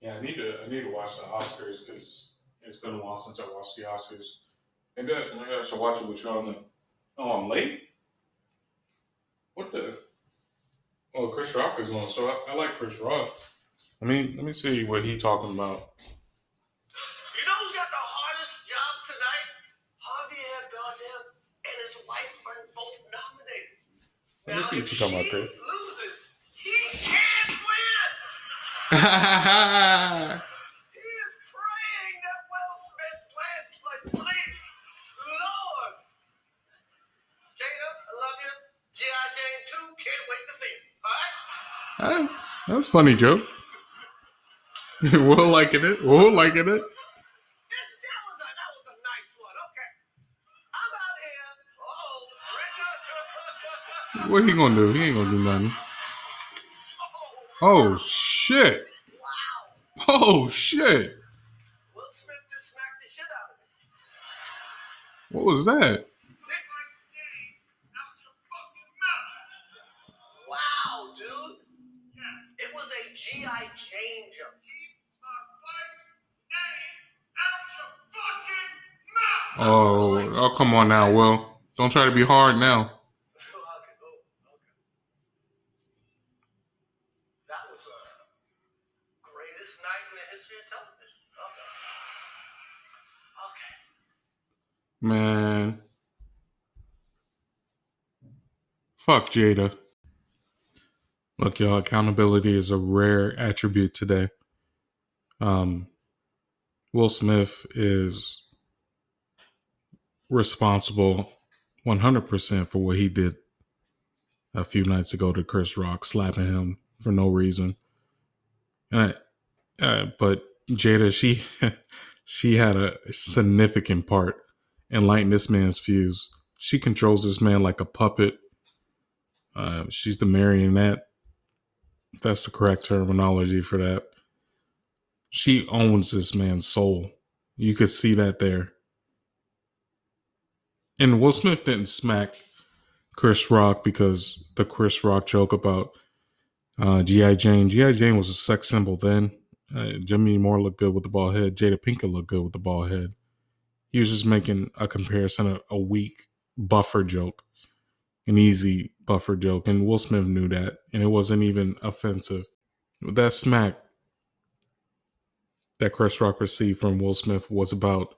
Yeah, I need to I need to watch the Oscars because it's been a while since I watched the Oscars. Maybe I, maybe I should watch it with you on the. Oh, I'm late. What the? Oh, Chris Rock is on, so I, I like Chris Rock. Let me let me see what he talking about. You know who's got the hardest job tonight? Javier Bardem and his wife are both nominated. Let me Now, see what you talking about, Chris. That Will Smith lands like, "Please, Lord." Jada, I love you. GI Jane, too. Can't wait to see you. All right. That was funny joke. Will liking it. Will liking it. Oh, What he gonna do? He ain't gonna do nothing. Oh shit! Wow. Oh shit! Will Smith just smacked the shit out of me. What was that? Wow, dude. It was a GI changer. Oh, oh, come on now, Will. Don't try to be hard now. Okay, oh, okay. That was a greatest night in the history of television. Okay. Okay. Man. Fuck Jada. Look, y'all, accountability is a rare attribute today. Um, Will Smith is responsible 100% for what he did a few nights ago to Chris Rock, slapping him for no reason. And I, uh, but Jada, she she had a significant part in lighting this man's fuse. She controls this man like a puppet. Uh, she's the marionette. That's the correct terminology for that. She owns this man's soul. You could see that there. And Will Smith didn't smack Chris Rock because the Chris Rock joke about uh, G.I. Jane. G.I. Jane was a sex symbol then. Uh, Demi Moore looked good with the bald head. Jada Pinkett looked good with the bald head. He was just making a comparison, a, a weak buffer joke, an easy buffer joke. And Will Smith knew that. And it wasn't even offensive. That smack that Chris Rock received from Will Smith was about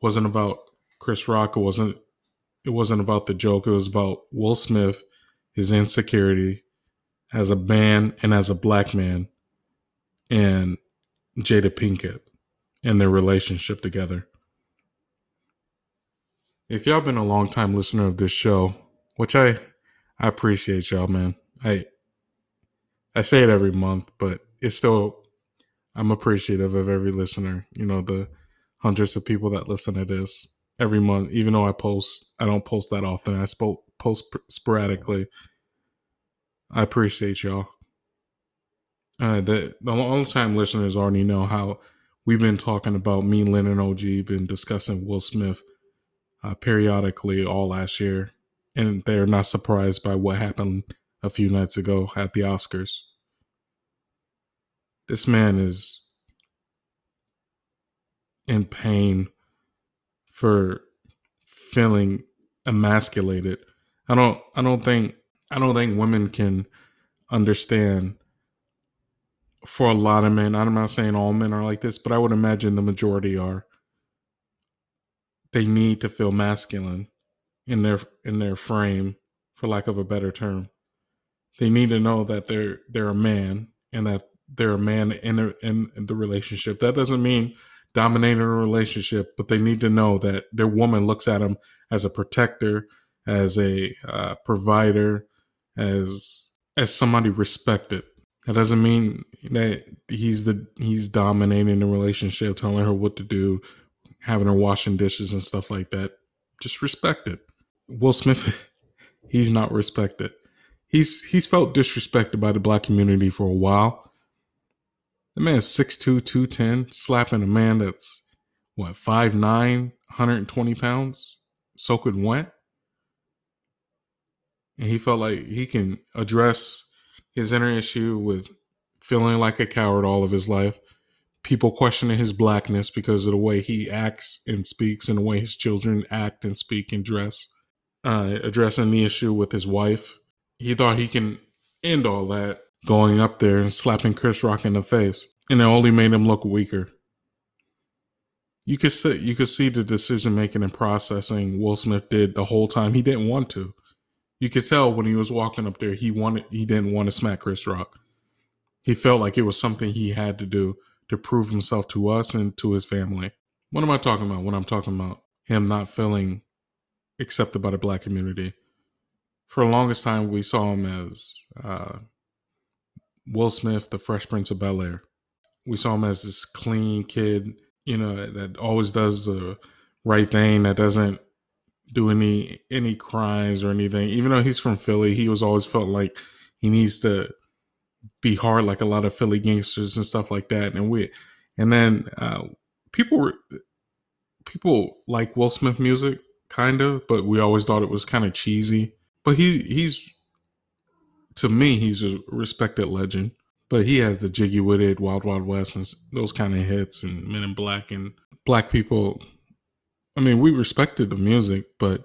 wasn't about Chris Rock. It wasn't it wasn't about the joke. It was about Will Smith, his insecurity as a man and as a black man, and Jada Pinkett and their relationship together. If y'all been a long time listener of this show, which I I appreciate y'all, man. I I say it every month, but it's still I'm appreciative of every listener. You know, the hundreds of people that listen to this every month, even though I post, I don't post that often. I spo- post sporadically. I appreciate y'all. Uh, the the long time listeners already know how we've been talking about me, Lynn, and OG, been discussing Will Smith uh, periodically all last year, and they're not surprised by what happened a few nights ago at the Oscars. This man is in pain for feeling emasculated. I don't I don't think I don't think women can understand for a lot of men. I'm not saying all men are like this, but I would imagine the majority are. They need to feel masculine in their in their frame, for lack of a better term. They need to know that they're they're a man and that they're a man in a, in the relationship. That doesn't mean dominating a relationship, but they need to know that their woman looks at them as a protector, as a uh, provider, as as somebody respected. That doesn't mean that he's the he's dominating the relationship, telling her what to do, having her washing dishes and stuff like that. Just respect it. Will Smith, he's not respected. He's he's felt disrespected by the black community for a while. The man's 6'2", 210, slapping a man that's what 5'9", 120 pounds, so soaking wet. And he felt like he can address his inner issue with feeling like a coward all of his life people questioning his blackness because of the way he acts and speaks and the way his children act and speak and dress. Uh, addressing the issue with his wife, he thought he can end all that going up there and slapping Chris Rock in the face, and it only made him look weaker. You could see you could see the decision making and processing Will Smith did the whole time. He didn't want to. You could tell when he was walking up there, he wanted he didn't want to smack Chris Rock. He felt like it was something he had to do to prove himself to us and to his family. What am I talking about when I'm talking about him not feeling accepted by the black community? For the longest time, we saw him as uh, Will Smith, the Fresh Prince of Bel Air. We saw him as this clean kid, you know, that always does the right thing, that doesn't do any any crimes or anything. Even though he's from Philly, he was always felt like he needs to be hard like a lot of Philly gangsters and stuff like that. And we, and then uh, people were people like Will Smith music, kind of, but we always thought it was kind of cheesy. But he he's to me he's a respected legend. But he has the Jiggy Wit It, Wild Wild West, and those kind of hits, and Men in Black, and black people. I mean, we respected the music, but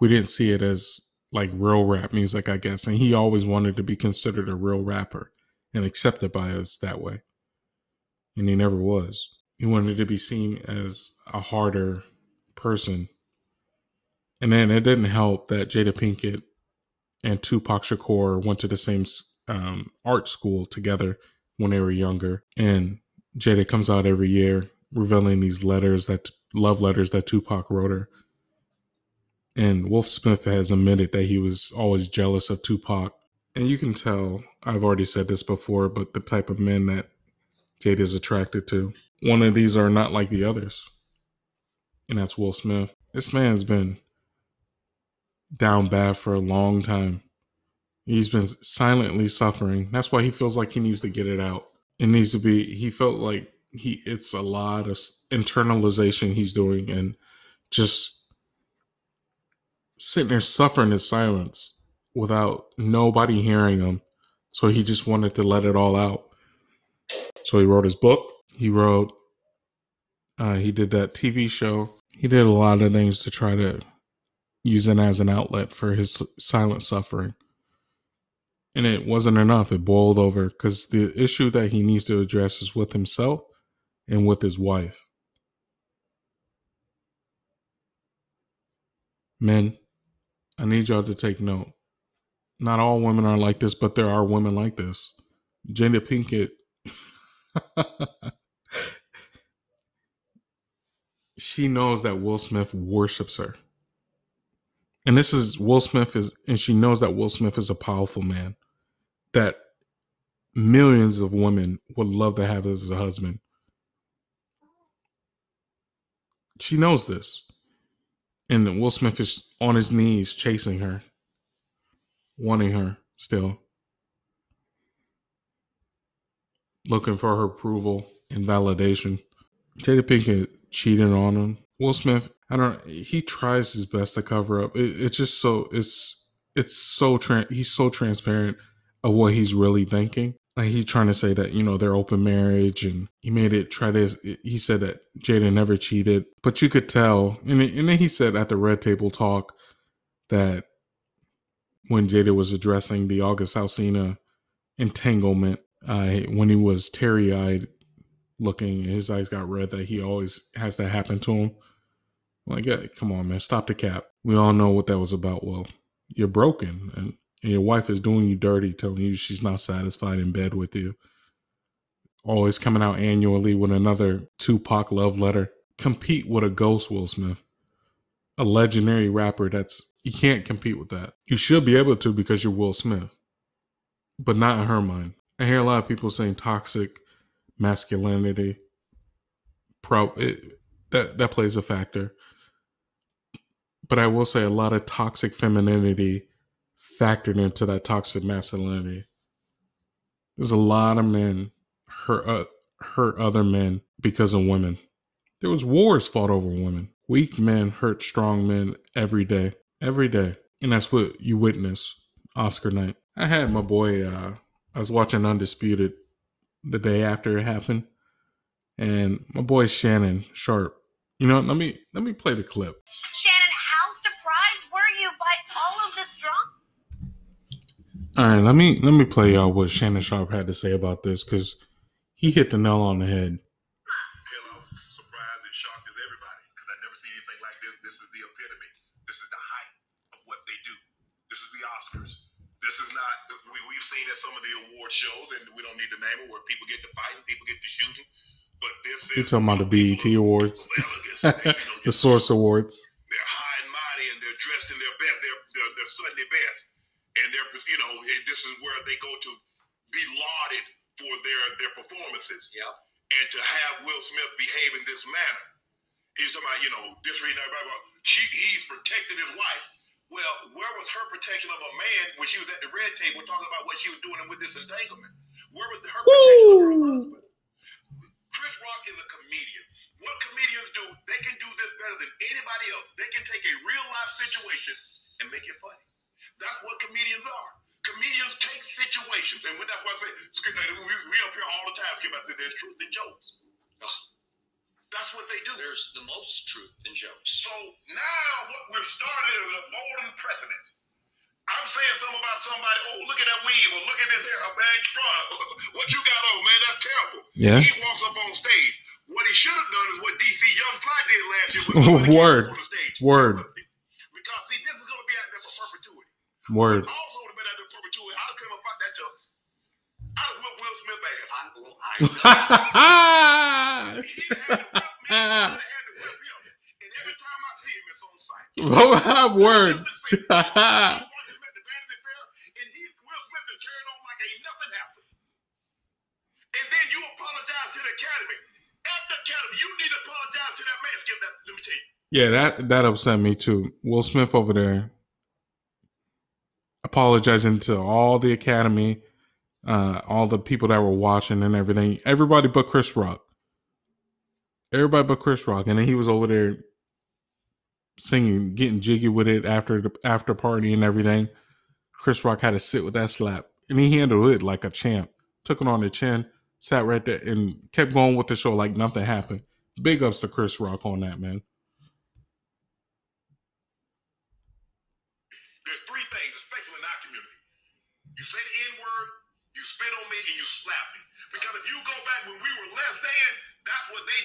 we didn't see it as like real rap music, I guess. And he always wanted to be considered a real rapper and accepted by us that way. And he never was. He wanted to be seen as a harder person. And then it didn't help that Jada Pinkett and Tupac Shakur went to the same um, art school together when they were younger. And Jada comes out every year revealing these letters that love letters that Tupac wrote her. And Will Smith has admitted that he was always jealous of Tupac and you can tell I've already said this before, but the type of men that Jade is attracted to, one of these are not like the others, and that's Will Smith. This man's been down bad for a long time. He's been silently suffering. That's why he feels like he needs to get it out. It needs to be. He felt like he. It's a lot of internalization he's doing, and just sitting there suffering in silence without nobody hearing him. So he just wanted to let it all out. So he wrote his book. He wrote, uh, he did that TV show. He did a lot of things to try to use it as an outlet for his silent suffering. And it wasn't enough. It boiled over because the issue that he needs to address is with himself and with his wife. Men, I need y'all to take note not all women are like this, but there are women like this. Jada Pinkett. she knows that Will Smith worships her. And this is Will Smith is and she knows that Will Smith is a powerful man that millions of women would love to have as a husband. She knows this. And Will Smith is on his knees chasing her wanting her still, looking for her approval and validation. Jada Pinkett cheating on him. Will Smith, I don't. Know, he tries his best to cover up. It, it's just so it's it's so tra- he's so transparent of what he's really thinking. Like he's trying to say that you know they're open marriage, and he made it try to. He said that Jada never cheated, but you could tell, and and then he said at the Red Table Talk that when Jada was addressing the August Alsina entanglement, uh, when he was teary eyed looking, his eyes got red, that he always has that happen to him. I'm like, yeah, come on, man, stop the cap. We all know what that was about. Well, you're broken, and, and your wife is doing you dirty, telling you she's not satisfied in bed with you. Always coming out annually with another Tupac love letter. Compete with a ghost Will Smith, a legendary rapper that's you can't compete with that. You should be able to because you're Will Smith, but not in her mind. I hear a lot of people saying toxic masculinity. Pro it, that that plays a factor, but I will say a lot of toxic femininity factored into that toxic masculinity. There's a lot of men hurt uh, hurt other men because of women. There was wars fought over women. Weak men hurt strong men every day every day. And that's what you witness Oscar night. I had my boy, uh, I was watching Undisputed the day after it happened. and my boy Shannon Sharpe, You know, let me let me play the clip. Shannon, how surprised were you by all of this drama? All right, let me let me play y'all what Shannon Sharpe had to say about this because he hit the nail on the head. Hell, I was surprised and shocked as everybody because I'd never seen anything like this. This is the epitome. This is the height of what they do. This is the Oscars. This is not, we, we've seen at some of the award shows, and we don't need to name it, where people get to fighting, people get to shooting. But this You is. talking about the BET Awards, Elegance. They, you know, the Source Awards? they're high and mighty and they're dressed in their best, their, their, their Sunday best. And they're, you know, and this is where they go to be lauded for their, their performances. Yep. And to have Will Smith behave in this manner. He's talking about, you know, disreading everybody. about- She, he's protecting his wife. Well, where was her protection of a man when she was at the red table talking about what she was doing with this entanglement? Where was her protection of her husband? Chris Rock is a comedian. What comedians do, they can do this better than anybody else. They can take a real life situation and make it funny. That's what comedians are. Comedians take situations, and that's why I say we, we up here all the time. Skip, I said there's truth in jokes. Ugh. That's what they do. There's the most truth in jokes. So now what we've started is a golden precedent. I'm saying something about somebody. Oh, look at that weave, or look at this hair, oh, man. bro, What you got on, man? That's terrible. Yeah. He walks up on stage. What he should have done is what DC Young Fly did last year. With Word. on the stage. Word. Because see, this is going to be out there for perpetuity. Word. Also, would have been out there for perpetuity. I'd have come up about that tux. I'd have whipped Will Smith ass. I, well, I, to. I Word. And then you apologize to the Academy. At the Academy, you need to apologize to that man. That. Me. Yeah, that that upset me too. Will Smith over there apologizing to all the Academy, uh, all the people that were watching and everything. Everybody but Chris Rock. Everybody but Chris Rock, and then he was over there singing, getting jiggy with it after the after party and everything. Chris Rock had to sit with that slap, and he handled it like a champ. Took it on the chin, sat right there, and kept going with the show like nothing happened. Big ups to Chris Rock on that, man. There's three things, especially in our community. You say the N word, you spit on me, and you slap me. Because if you go back when we were less than, that's what they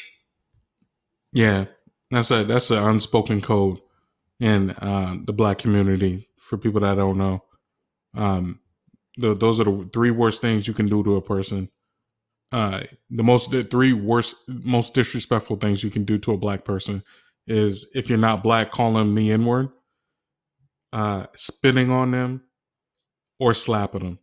Yeah, that's a that's an unspoken code in uh, the black community. For people that don't know, um, the, those are the three worst things you can do to a person. Uh, the most the three worst, most disrespectful things you can do to a black person is if you're not black, calling them the N word, uh, spitting on them, or slapping them.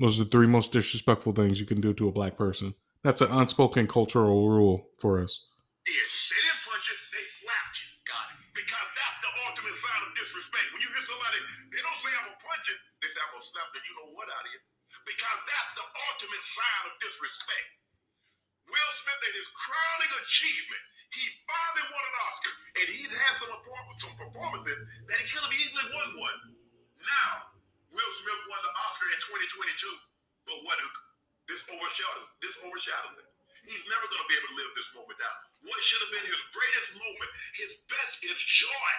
Those are the three most disrespectful things you can do to a black person. That's an unspoken cultural rule for us. They didn't punch you, they slapped you. got it. Because that's the ultimate sign of disrespect. When you hear somebody, they don't say I'm gonna punch you, they say I'm gonna slap the you know what out of you. Because that's the ultimate sign of disrespect. Will Smith and his crowning achievement, he finally won an Oscar, and he's had some, some performances that he could have easily won one. Now, Will Smith won the Oscar in 2022, but what? This overshadows. This overshadows it. He's never going to be able to live this moment down. What should have been his greatest moment, his best, his joy,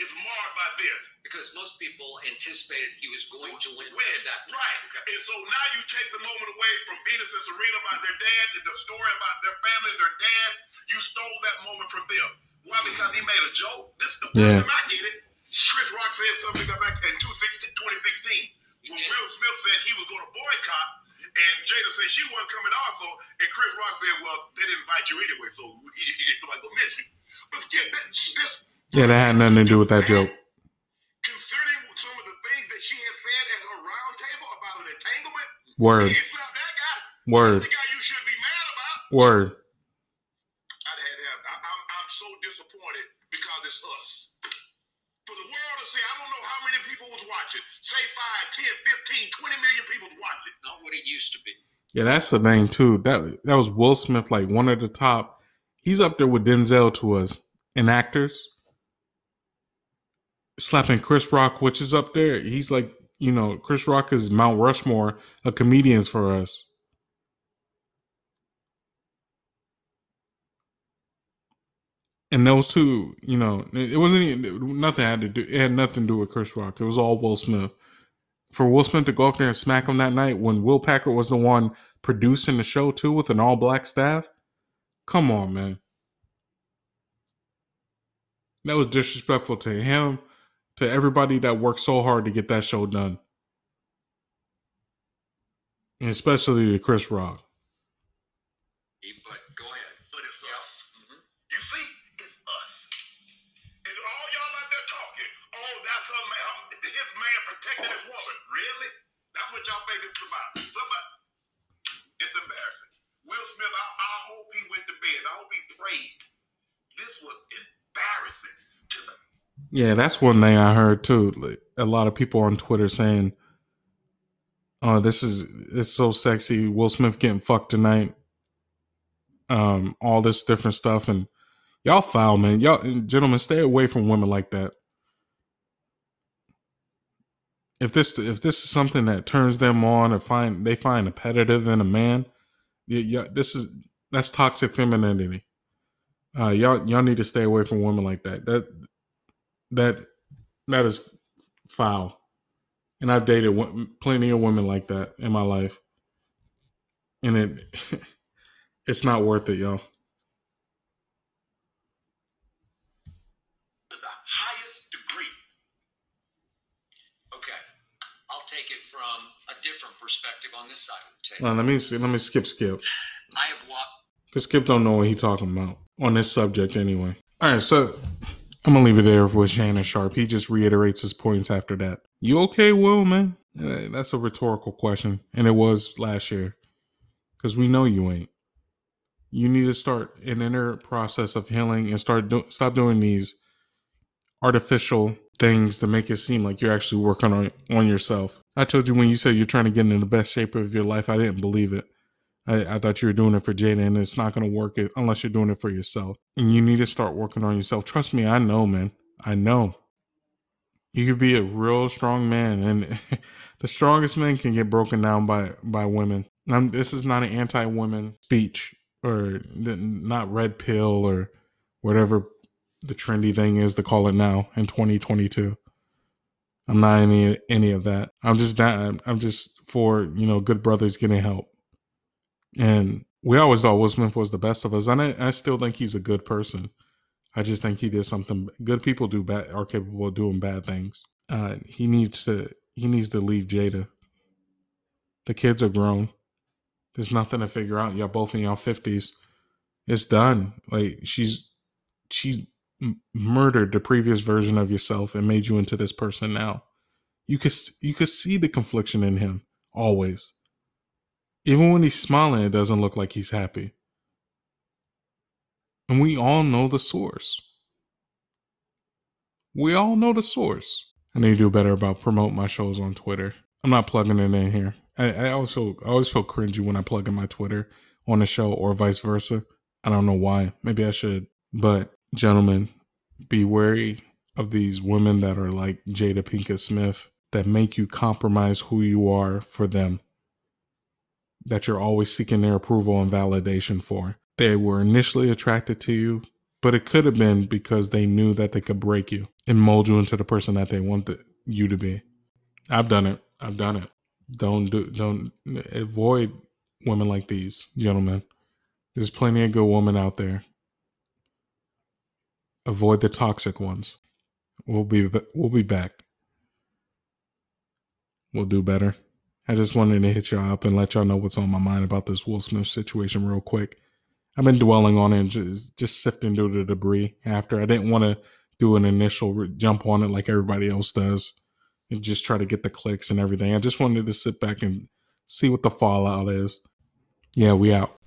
is marred by this. Because most people anticipated he was going to win Win. Best Actor. Right. Okay. And so now you take the moment away from Venus and Serena about their dad, the story about their family, their dad. You stole that moment from them. Why? Because he made a joke. This is the first Yeah. time I get it. Chris Rock said something back in 2016 2016 when did. Will Smith said he was going to boycott, and Jada said she wasn't coming also, and Chris Rock said, "Well, they didn't invite you anyway, so he, he didn't nobody go miss you." But skip this. this Yeah, that had nothing to do with that joke. Concerning some of the things that she had said at her round table about an entanglement, Word, he slapped that guy. word, The guy you should be mad about. word. People was watching. Say 5, 10, 15, 20 million people was watching. Not what it used to be. Yeah, that's the thing too. That that was Will Smith, like one of the top. He's up there with Denzel to us in actors. Slapping Chris Rock, which is up there. He's like, you know, Chris Rock is Mount Rushmore of comedians for us. And those two, you know, it wasn't even, nothing had to do. It had nothing to do with Chris Rock. It was all Will Smith. For Will Smith to go up there and smack him that night when Will Packer was the one producing the show too with an all black staff. Come on, man. That was disrespectful to him, to everybody that worked so hard to get that show done. And especially to Chris Rock. It's about. Somebody, it's embarrassing. Will Smith, I, I hope he went to bed. I hope he prayed. This was embarrassing to the Yeah, that's one thing I heard too. Like, a lot of people on Twitter saying, "Oh, this is it's so sexy." Will Smith getting fucked tonight. Um, all this different stuff, and y'all foul, man. Y'all gentlemen, stay away from women like that. If this if this is something that turns them on or find they find appetitive in a man, yeah, yeah this is that's toxic femininity. Uh, y'all y'all need to stay away from women like that. That that that is foul. And I've dated plenty of women like that in my life, and it it's not worth it, y'all. to the highest degree. Okay. I'll take it from a different perspective on this side of the table. Uh, let me see, let me skip skip. I have walked Cause Skip don't know what he talking about on this subject anyway. All right, so I'm gonna leave it there with Shannon Sharpe. He just reiterates his points after that. You okay, Will? Man, Uh, that's a rhetorical question, and it was last year. Cause we know you ain't. You need to start an inner process of healing and start do- stop doing these artificial things to make it seem like you're actually working on on yourself. I told you when you said you're trying to get in the best shape of your life, I didn't believe it. I, I thought you were doing it for Jada, and it's not going to work unless you're doing it for yourself. And you need to start working on yourself. Trust me, I know, man. I know. You could be a real strong man, and the strongest men can get broken down by by women. This is not an anti-women speech or not red pill or whatever the trendy thing is to call it now in 2022. I'm not any any of that. I'm just not. I'm just for you know good brothers getting help. And we always thought Will Smith was the best of us, and I, I still think he's a good person. I just think he did something. Good people do bad are capable of doing bad things. Uh, he needs to he needs to leave Jada. The kids are grown. There's nothing to figure out. Y'all both in y'all fifties. It's done. Like she's she's m- murdered the previous version of yourself and made you into this person now. You could you could see the confliction in him always. Even when he's smiling, it doesn't look like he's happy. And we all know the source. We all know the source. I need to do better about promote my shows on Twitter. I'm not plugging it in here. I, I also I always feel cringy when I plug in my Twitter on the show or vice versa. I don't know why. Maybe I should. But gentlemen, be wary of these women that are like Jada Pinkett Smith that make you compromise who you are for them. That you're always seeking their approval and validation for. They were initially attracted to you, but it could have been because they knew that they could break you and mold you into the person that they wanted you to be. I've done it. I've done it. Don't do don't avoid women like these, gentlemen. There's plenty of good women out there. Avoid the toxic ones. We'll be we'll be back. We'll do better. I just wanted to hit y'all up and let y'all know what's on my mind about this Will Smith situation real quick. I've been dwelling on it and just, just sifting through the debris after. I didn't want to do an initial re- jump on it like everybody else does and just try to get the clicks and everything. I just wanted to sit back and see what the fallout is. Yeah, we out.